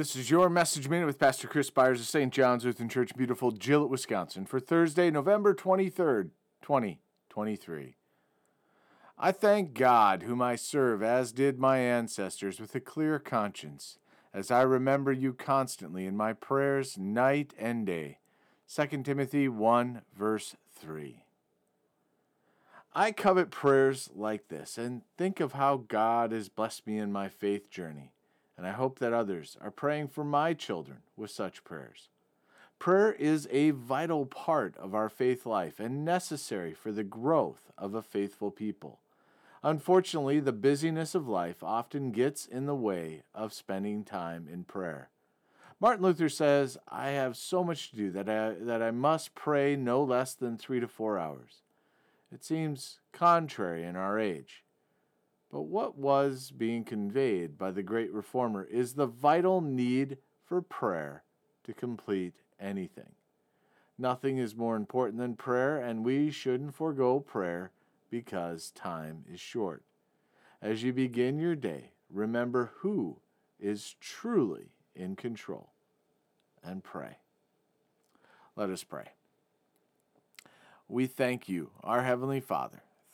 This is your message minute with Pastor Chris Byars of St. John's Lutheran Church, beautiful Gillett, Wisconsin, for Thursday, November 23rd, 2023. I thank God, whom I serve, as did my ancestors, with a clear conscience, as I remember you constantly in my prayers night and day. 2 Timothy 1, verse 3. I covet prayers like this and think of how God has blessed me in my faith journey, and I hope that others are praying for my children with such prayers. Prayer is a vital part of our faith life and necessary for the growth of a faithful people. Unfortunately, the busyness of life often gets in the way of spending time in prayer. Martin Luther says, I have so much to do that I, that I must pray no less than three to four hours. It seems contrary in our age. But what was being conveyed by the great reformer is the vital need for prayer to complete anything. Nothing is more important than prayer, and we shouldn't forego prayer because time is short. As you begin your day, remember who is truly in control and pray. Let us pray. We thank you, our Heavenly Father,